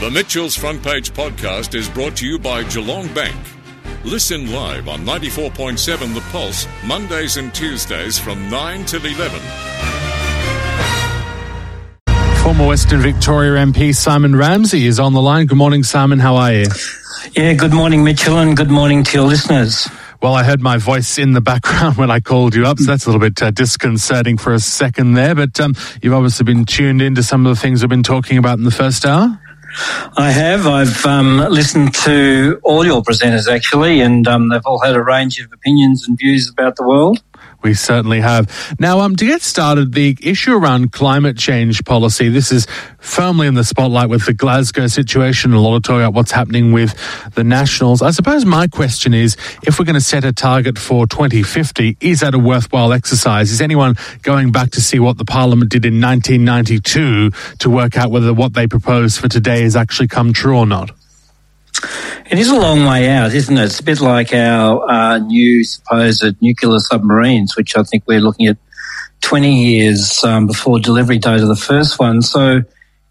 The Mitchell's Front Page podcast is brought to you by Geelong Bank. Listen live on 94.7 The Pulse, Mondays and Tuesdays from 9 till 11. Former Western Victoria MP Simon Ramsay is on the line. Good morning, Simon. How are you? Yeah, good morning, Mitchell, and good morning to your listeners. Well, I heard my voice in the background when I called you up, so that's a little bit uh, disconcerting for a second there. But um, you've obviously been tuned into some of the things we've been talking about in the first hour. I have. I've um, listened to all your presenters actually, and um, they've all had a range of opinions and views about the world. We certainly have. Now, um, to get started, the issue around climate change policy, this is firmly in the spotlight with the Glasgow situation, a lot of talk about what's happening with the Nationals. I suppose my question is, if we're going to set a target for 2050, is that a worthwhile exercise? Is anyone going back to see what the Parliament did in 1992 to work out whether what they propose for today has actually come true or not? It is a long way out, isn't it? It's a bit like our uh, new supposed nuclear submarines, which I think we're looking at 20 years um, before delivery date of the first one. So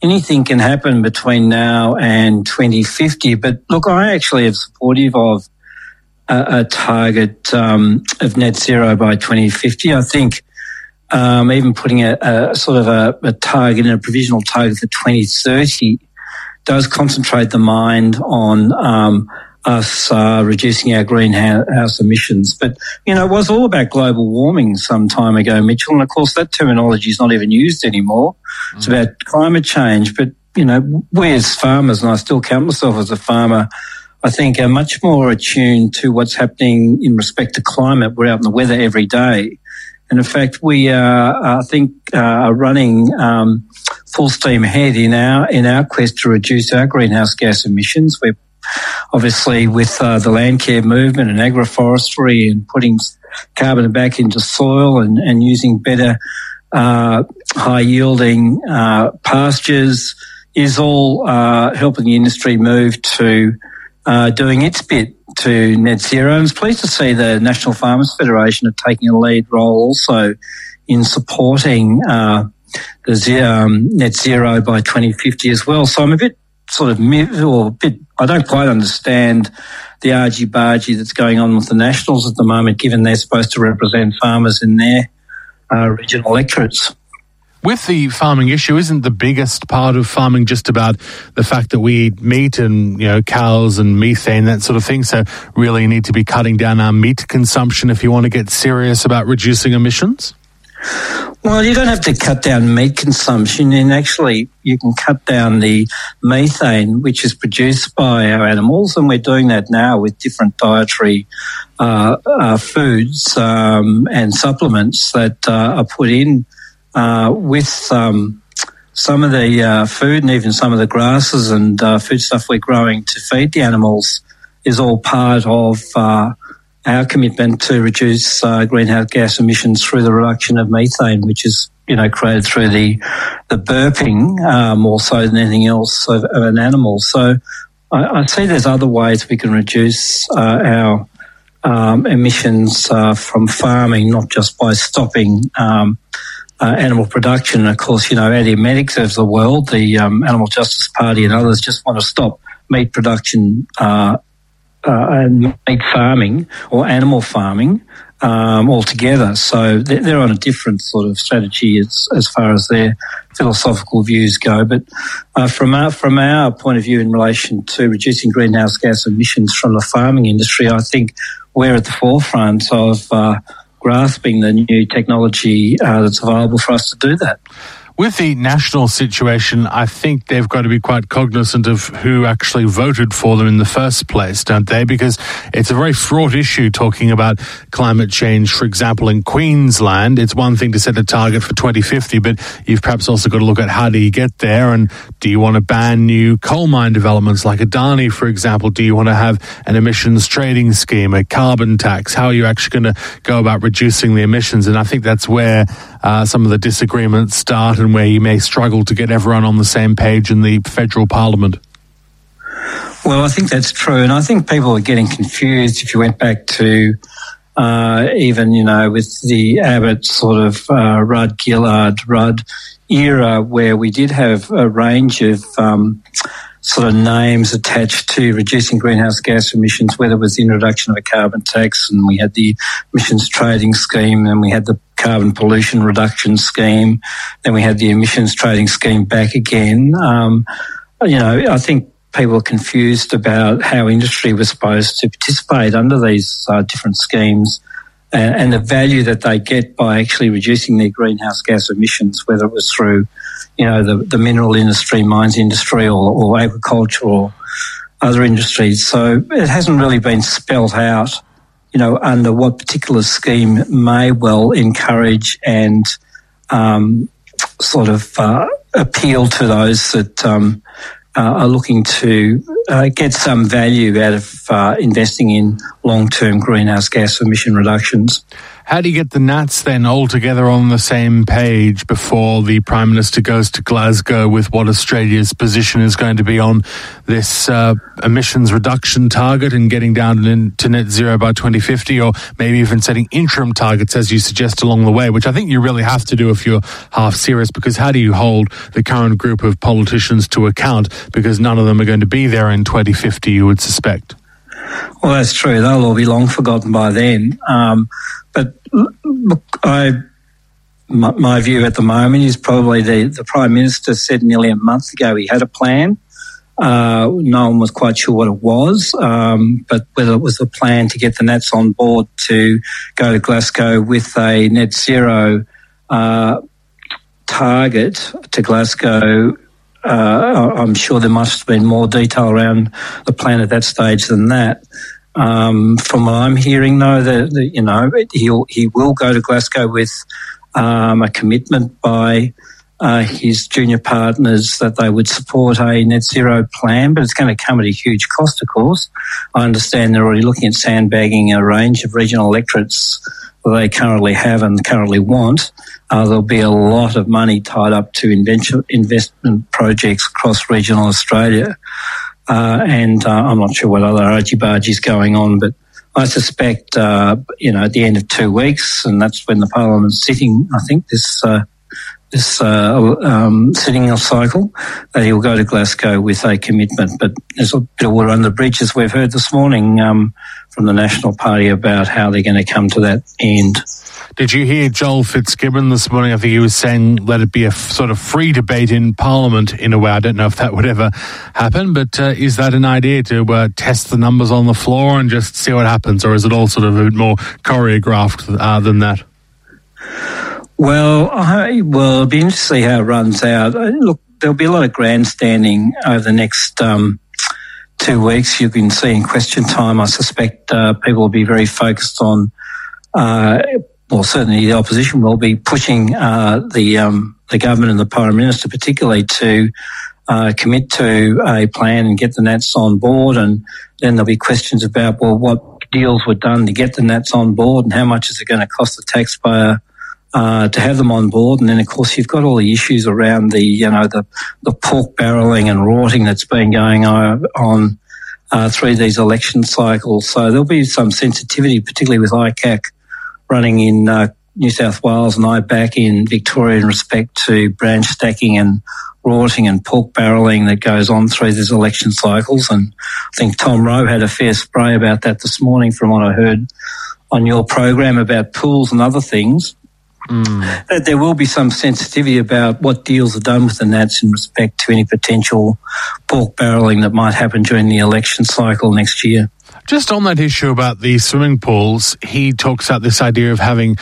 anything can happen between now and 2050. But look, I actually am supportive of a, a target um, of net zero by 2050. I think um, even putting a, a sort of a, a target and a provisional target for 2030 does concentrate the mind on um, us uh, reducing our greenhouse emissions. But, you know, it was all about global warming some time ago, Mitchell. And of course, that terminology is not even used anymore. Mm. It's about climate change. But, you know, we as farmers, and I still count myself as a farmer, I think are much more attuned to what's happening in respect to climate. We're out in the weather every day. And in fact, we are, I think, uh, are running um, full steam ahead in our in our quest to reduce our greenhouse gas emissions. We're obviously with uh, the Landcare movement and agroforestry and putting carbon back into soil and, and using better uh, high yielding uh, pastures is all uh, helping the industry move to uh, doing its bit to net zero. And I was pleased to see the National Farmers Federation are taking a lead role also in supporting uh, the um, net zero by 2050 as well. So I'm a bit sort of or a bit. I don't quite understand the argy bargy that's going on with the Nationals at the moment, given they're supposed to represent farmers in their uh, regional electorates with the farming issue, isn't the biggest part of farming just about the fact that we eat meat and you know cows and methane that sort of thing? So really, need to be cutting down our meat consumption if you want to get serious about reducing emissions. Well, you don't have to cut down meat consumption, and actually, you can cut down the methane which is produced by our animals, and we're doing that now with different dietary uh, uh, foods um, and supplements that uh, are put in uh, with um, some of the uh, food and even some of the grasses and uh, food stuff we're growing to feed the animals is all part of our commitment to reduce uh, greenhouse gas emissions through the reduction of methane, which is you know created through the the burping uh, more so than anything else of, of an animal. So I, I, see there's other ways we can reduce our um, emissions from farming, not just by stopping. Um, uh, animal production. And of course, you know, Medics of the world, the um, Animal Justice Party and others just want to stop meat production uh, uh, and meat farming or animal farming um, altogether. So they're, they're, on a different sort of strategy as, as far as their philosophical views go. But uh, from our from our point of view in relation to reducing greenhouse gas emissions from the farming industry, I think we're at the forefront of uh, grasping the new technology uh, that's available for us to do that. With the national situation, I think they've got to be quite cognizant of who actually voted for them in the first place, don't they? Because it's a very fraught issue talking about climate change. For example, in Queensland, it's one thing to set a target for 2050, but you've perhaps also got to look at how do you get there and do you want to ban new coal mine developments like Adani, for example? Do you want to have an emissions trading scheme, a carbon tax? How are you actually going to go about reducing the emissions? And I think that's where uh, some of the disagreements start and where you may struggle to get everyone on the same page in the federal parliament. Well, I think that's true. And I think people are getting confused if you went back to uh, even, you know, with the Abbott sort of uh, Rudd, Gillard, Rudd era where we did have a range of um, sort of names attached to reducing greenhouse gas emissions, whether it was the introduction of a carbon tax and we had the emissions trading scheme and we had the carbon pollution reduction scheme, then we had the emissions trading scheme back again. Um, you know, I think people are confused about how industry was supposed to participate under these uh, different schemes and, the value that they get by actually reducing their greenhouse gas emissions, whether it was through, you know, the, the mineral industry, mines industry, or, or agriculture or other industries. So it hasn't really been spelt out, you know, under what particular scheme may well encourage and um, sort of uh, appeal to those that um, are looking to uh, get some value out of uh, investing in long-term greenhouse gas emission reductions. How do you get the Nats then all together on the same page before the Prime Minister goes to Glasgow with what Australia's position is going to be on this uh, emissions reduction target and getting down to net zero by 2050, or maybe even setting interim targets, as you suggest, along the way, which I think you really have to do if you're half serious, because how do you hold the current group of politicians to account? Because none of them are going to be there in 2050, you would suspect. Well, that's true. They'll all be long forgotten by then. Um, but look, I, my, my, view at the moment is probably the, the Prime Minister said nearly a month ago he had a plan. Uh, no one was quite sure what it was, um, but whether it was a plan to get the Nats on board to go to Glasgow with a net zero uh, target to Glasgow uh, I'm sure there must have been more detail around the plan at that stage than that. Um, from what I'm hearing, though, that, you know he'll he will go to Glasgow with um, a commitment by uh, his junior partners that they would support a net zero plan, but it's going to come at a huge cost, of course. I understand they're already looking at sandbagging a range of regional electorates that they currently have and currently want uh, there'll be a lot of money tied up to investment projects across regional Australia. Uh, and uh, I'm not sure what other argy bargy is going on, but I suspect, uh, you know, at the end of two weeks, and that's when the Parliament's sitting, I think, this uh, this uh, um, sitting cycle, that he'll go to Glasgow with a commitment. But there's a bit of water under the bridge, as we've heard this morning um, from the National Party about how they're going to come to that end. Did you hear Joel Fitzgibbon this morning? I think he was saying let it be a f- sort of free debate in Parliament in a way. I don't know if that would ever happen, but uh, is that an idea to uh, test the numbers on the floor and just see what happens, or is it all sort of a bit more choreographed uh, than that? Well, I will be interesting to see how it runs out. Uh, look, there'll be a lot of grandstanding over the next. Um, two weeks, you can see in question time, I suspect uh, people will be very focused on uh, well, certainly the opposition will be pushing uh, the um, the government and the prime minister, particularly, to uh, commit to a plan and get the Nats on board. And then there'll be questions about well, what deals were done to get the Nats on board, and how much is it going to cost the taxpayer uh, to have them on board. And then, of course, you've got all the issues around the you know the the pork barreling and rorting that's been going on. Uh, through these election cycles. So there'll be some sensitivity, particularly with ICAC, running in uh, New South Wales and IBAC in Victoria in respect to branch stacking and rorting and pork barreling that goes on through these election cycles. And I think Tom Rowe had a fair spray about that this morning from what I heard on your program about pools and other things. Mm. There will be some sensitivity about what deals are done with the Nats in respect to any potential pork barreling that might happen during the election cycle next year. Just on that issue about the swimming pools, he talks about this idea of having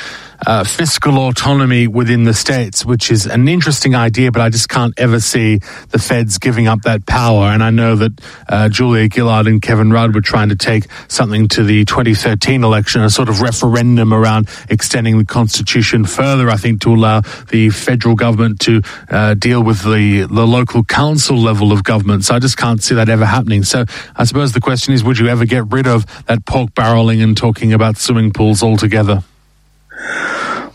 uh, fiscal autonomy within the states, which is an interesting idea, but I just can't ever see the feds giving up that power. And I know that uh, Julia Gillard and Kevin Rudd were trying to take something to the 2013 election, a sort of referendum around extending the constitution further, I think, to allow the federal government to uh, deal with the, the local council level of government. So I just can't see that ever happening. So I suppose the question is, would you ever get rid of that pork barreling and talking about swimming pools altogether?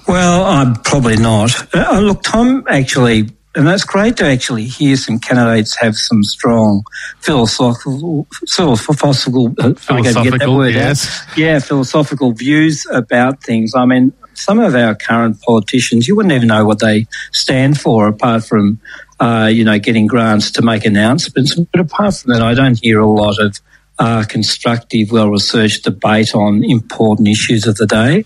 Well, I'm probably not. Uh, look, Tom actually, and that's great to actually hear some candidates have some strong philosophical, philosophical, uh, philosophical word yes. Out. Yeah, philosophical views about things. I mean, some of our current politicians, you wouldn't even know what they stand for apart from uh, you know, getting grants to make announcements. But apart from that, I don't hear a lot of uh, constructive, well-researched debate on important issues of the day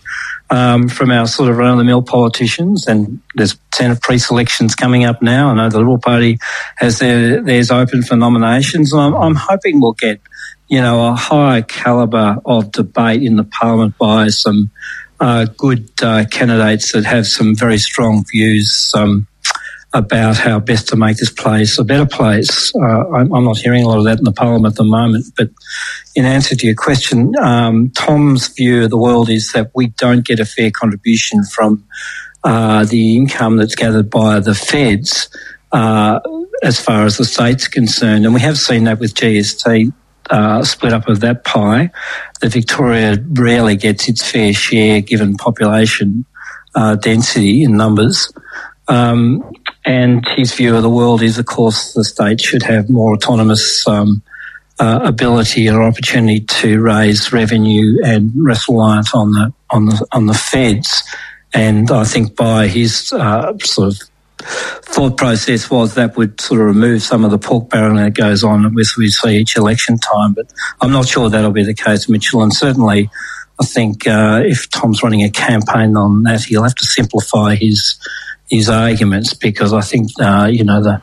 um, from our sort of run-of-the-mill politicians. And there's Senate pre-selections coming up now. I know the Liberal Party has their theirs open for nominations, I'm, I'm hoping we'll get you know a higher calibre of debate in the Parliament by some uh, good uh, candidates that have some very strong views. Um, about how best to make this place a better place. Uh, I'm, I'm, not hearing a lot of that in the Parliament at the moment, but in answer to your question, um, Tom's view of the world is that we don't get a fair contribution from uh, the income that's gathered by the feds uh, as far as the state's concerned. And we have seen that with GST. Uh, split up of that pie, that Victoria rarely gets its fair share given population uh, density and numbers. Um, and his view of the world is, of course, the state should have more autonomous um, uh, ability or opportunity to raise revenue and less reliant on the on the on the feds. And I think by his uh, sort of thought process was that would sort of remove some of the pork barreling that goes on with we see each election time. But I'm not sure that'll be the case, Mitchell. And certainly, I think uh, if Tom's running a campaign on that, he'll have to simplify his his arguments because I think uh, you know the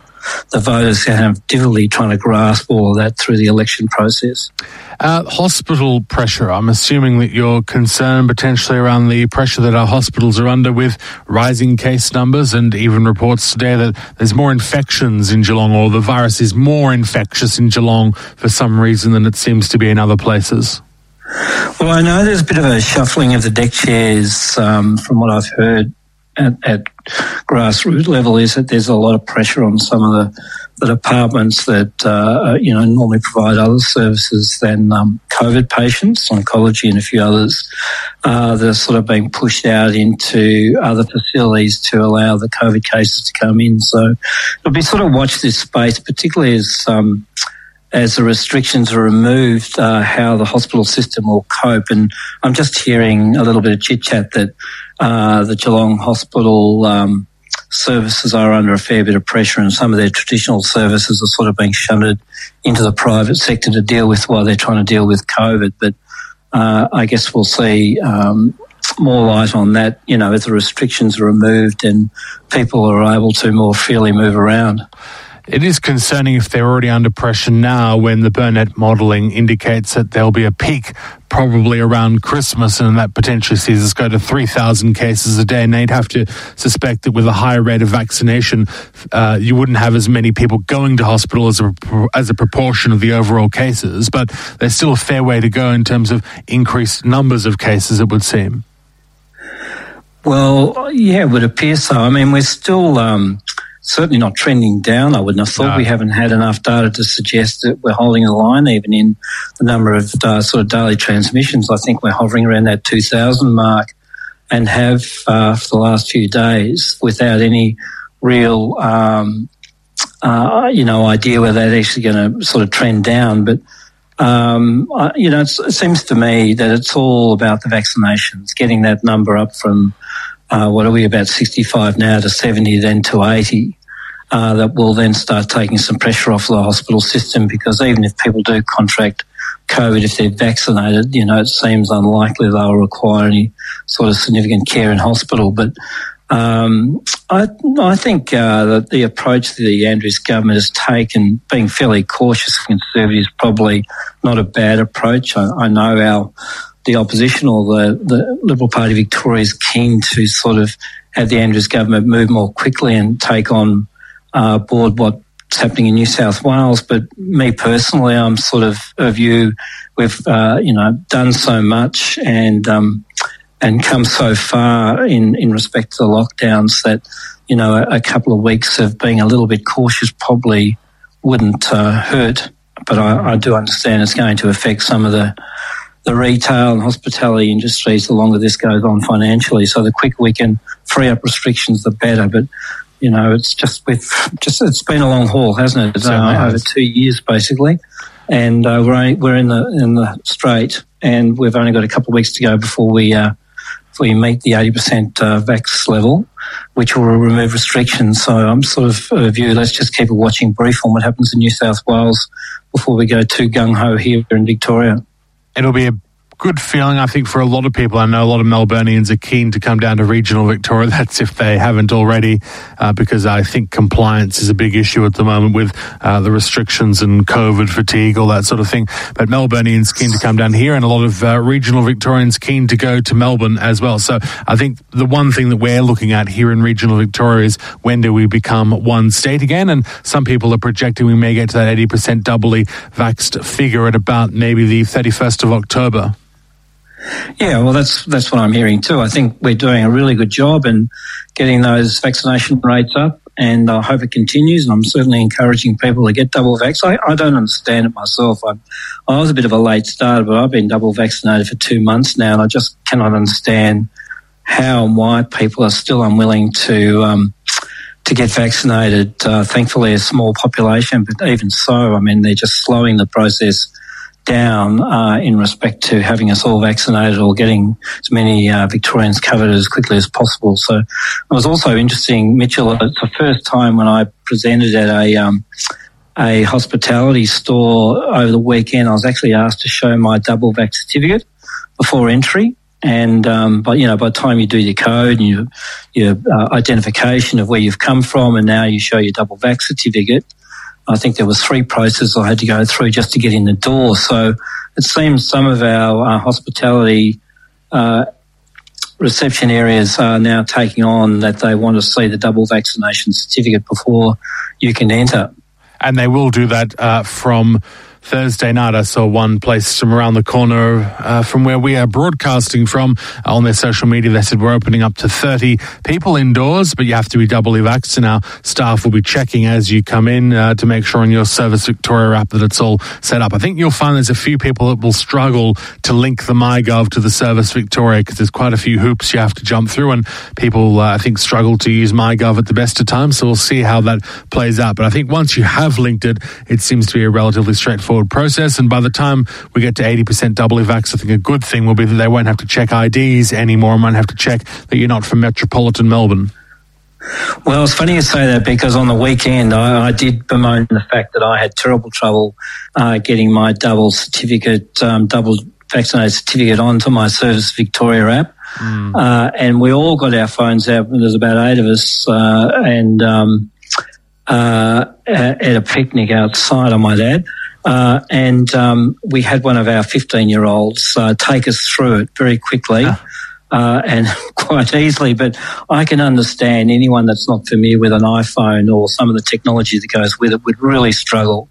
the voters have difficulty trying to grasp all of that through the election process. Uh, hospital pressure. I'm assuming that you're concerned potentially around the pressure that our hospitals are under with rising case numbers and even reports today that there's more infections in Geelong or the virus is more infectious in Geelong for some reason than it seems to be in other places. Well, I know there's a bit of a shuffling of the deck chairs um, from what I've heard at, at grassroots level is that there's a lot of pressure on some of the, the departments that uh, you know normally provide other services than um, COVID patients, oncology, and a few others uh, that are sort of being pushed out into other facilities to allow the COVID cases to come in. So it'll be sort of watch this space, particularly as um, as the restrictions are removed, uh, how the hospital system will cope. And I'm just hearing a little bit of chit chat that uh, the Geelong Hospital um, services are under a fair bit of pressure, and some of their traditional services are sort of being shunted into the private sector to deal with while they're trying to deal with COVID. But uh, I guess we'll see um, more light on that, you know, as the restrictions are removed and people are able to more freely move around. It is concerning if they're already under pressure now when the Burnet modelling indicates that there'll be a peak probably around Christmas and that potentially sees us go to 3,000 cases a day. And they'd have to suspect that with a higher rate of vaccination, uh, you wouldn't have as many people going to hospital as a, as a proportion of the overall cases. But there's still a fair way to go in terms of increased numbers of cases, it would seem. Well, yeah, it would appear so. I mean, we're still. Um certainly not trending down. I wouldn't have thought no. we haven't had enough data to suggest that we're holding a line, even in the number of uh, sort of daily transmissions. I think we're hovering around that 2,000 mark and have uh, for the last few days without any real, um, uh, you know, idea whether that's actually going to sort of trend down. But um, you know, it seems to me that it's all about the vaccinations, getting that number up from uh, what are we about 65 now to 70, then to 80. Uh, that will then start taking some pressure off the hospital system because even if people do contract COVID, if they're vaccinated, you know, it seems unlikely they'll require any sort of significant care in hospital. But um, I, I, think uh, that the approach that the Andrews government has taken, being fairly cautious and conservative, is probably not a bad approach. I, I know our the opposition or the, the Liberal Party Victoria is keen to sort of have the Andrews government move more quickly and take on uh, board what's happening in New South Wales. But me personally, I'm sort of of view we've uh, you know done so much and um, and come so far in in respect to the lockdowns that you know a, a couple of weeks of being a little bit cautious probably wouldn't uh, hurt. But I, I do understand it's going to affect some of the the retail and hospitality industries the longer this goes on financially. So the quicker we can free up restrictions, the better. But you know, it's just with just it's been a long haul, hasn't it? Uh, over two years basically, and uh, we're we're in the in the straight, and we've only got a couple of weeks to go before we uh, before we meet the eighty percent uh, vax level. which will remove restrictions. So I'm sort of of a view, let's just keep a watching brief on what happens in New South Wales before we go too gung ho here in Victoria. It'll be a good feeling, I think, for a lot of people. I know a lot of Melburnians are keen to come down to regional Victoria. That's if they haven't already, uh, because I think compliance is a big issue at the moment with uh, the restrictions and COVID fatigue, all that sort of thing. But Melburnians keen to come down here, and a lot of uh, regional Victorians keen to go to Melbourne as well. So I think the one thing that we're looking at here in regional Victoria is when do we become one state again? And some people are projecting we may get to that 80% doubly vaxxed figure at about maybe the 31st of October. Yeah, well, that's that's what I'm hearing too. I think we're doing a really good job in getting those vaccination rates up, and I hope it continues. And I'm certainly encouraging people to get double vax. I, I don't understand it myself. I, I was a bit of a late starter, but I've been double vaccinated for two months now, and I just cannot understand how and why people are still unwilling to. Um, to get vaccinated, uh, thankfully, a small population, but even so, I mean, they're just slowing the process down uh, in respect to having us all vaccinated or getting as many uh, Victorians covered as quickly as possible. So it was also interesting, Mitchell. It's the first time when I presented at a um, a hospitality store over the weekend. I was actually asked to show my double vax certificate before entry. And um, but you know, by the time you do your code and your your uh, identification of where you've come from, and now you show your double vax certificate, I think there was three processes I had to go through just to get in the door. So it seems some of our uh, hospitality uh, reception areas are now taking on that they want to see the double vaccination certificate before you can enter. And they will do that uh, from Thursday night, I saw one place from around the corner uh, from where we are broadcasting from on their social media. They said we're opening up to 30 people indoors, but you have to be doubly vaxxed. And our staff will be checking as you come in uh, to make sure on your Service Victoria app that it's all set up. I think you'll find there's a few people that will struggle to link the MyGov to the Service Victoria because there's quite a few hoops you have to jump through, and people, uh, I think, struggle to use MyGov at the best of times. So we'll see how that plays out. But I think once you have linked it, it seems to be a relatively straightforward straightforward process. And by the time we get to 80% double vax, I think a good thing will be that they won't have to check IDs anymore and won't have to check that you're not from metropolitan Melbourne. Well, it's funny you say that because on the weekend I, I did bemoan the fact that I had terrible trouble uh, getting my double certificate, um, double vaccinated certificate onto my Service Victoria app. Mm. Uh, and we all got our phones out. There's about eight of us, uh, and um, uh, at a picnic outside, I might add. Uh, and um, we had one of our 15 year olds uh, take us through it very quickly. Ah. Uh, and quite easily, but I can understand anyone that's not familiar with an iPhone or some of the technology that goes with it would really struggle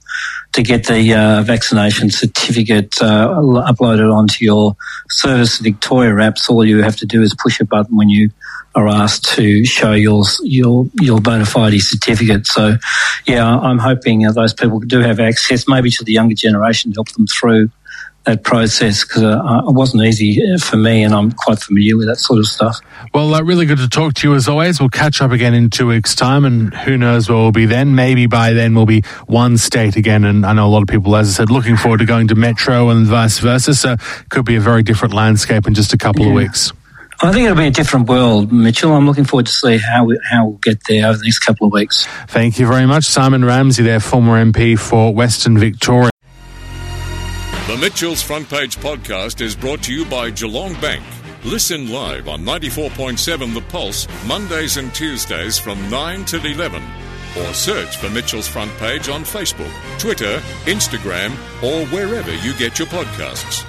to get the uh, vaccination certificate uh, uploaded onto your Service Victoria apps. All you have to do is push a button when you are asked to show your your your bona fide certificate. So, yeah, I'm hoping those people do have access, maybe to the younger generation, to help them through that process because uh, it wasn't easy for me, and I'm quite familiar with that sort of stuff. Well, uh, really good to talk to you as always. We'll catch up again in two weeks' time, and who knows where we'll be then. Maybe by then we'll be one state again, and I know a lot of people, as I said, looking forward to going to Metro and vice versa. So, could be a very different landscape in just a couple yeah. of weeks. I think it'll be a different world, Mitchell. I'm looking forward to see how we, how we'll get there over the next couple of weeks. Thank you very much, Simon Ramsay, there, former MP for Western Victoria. The Mitchell's Front Page podcast is brought to you by Geelong Bank. Listen live on 94.7 The Pulse, Mondays and Tuesdays from 9 till 11. Or search for Mitchell's Front Page on Facebook, Twitter, Instagram, or wherever you get your podcasts.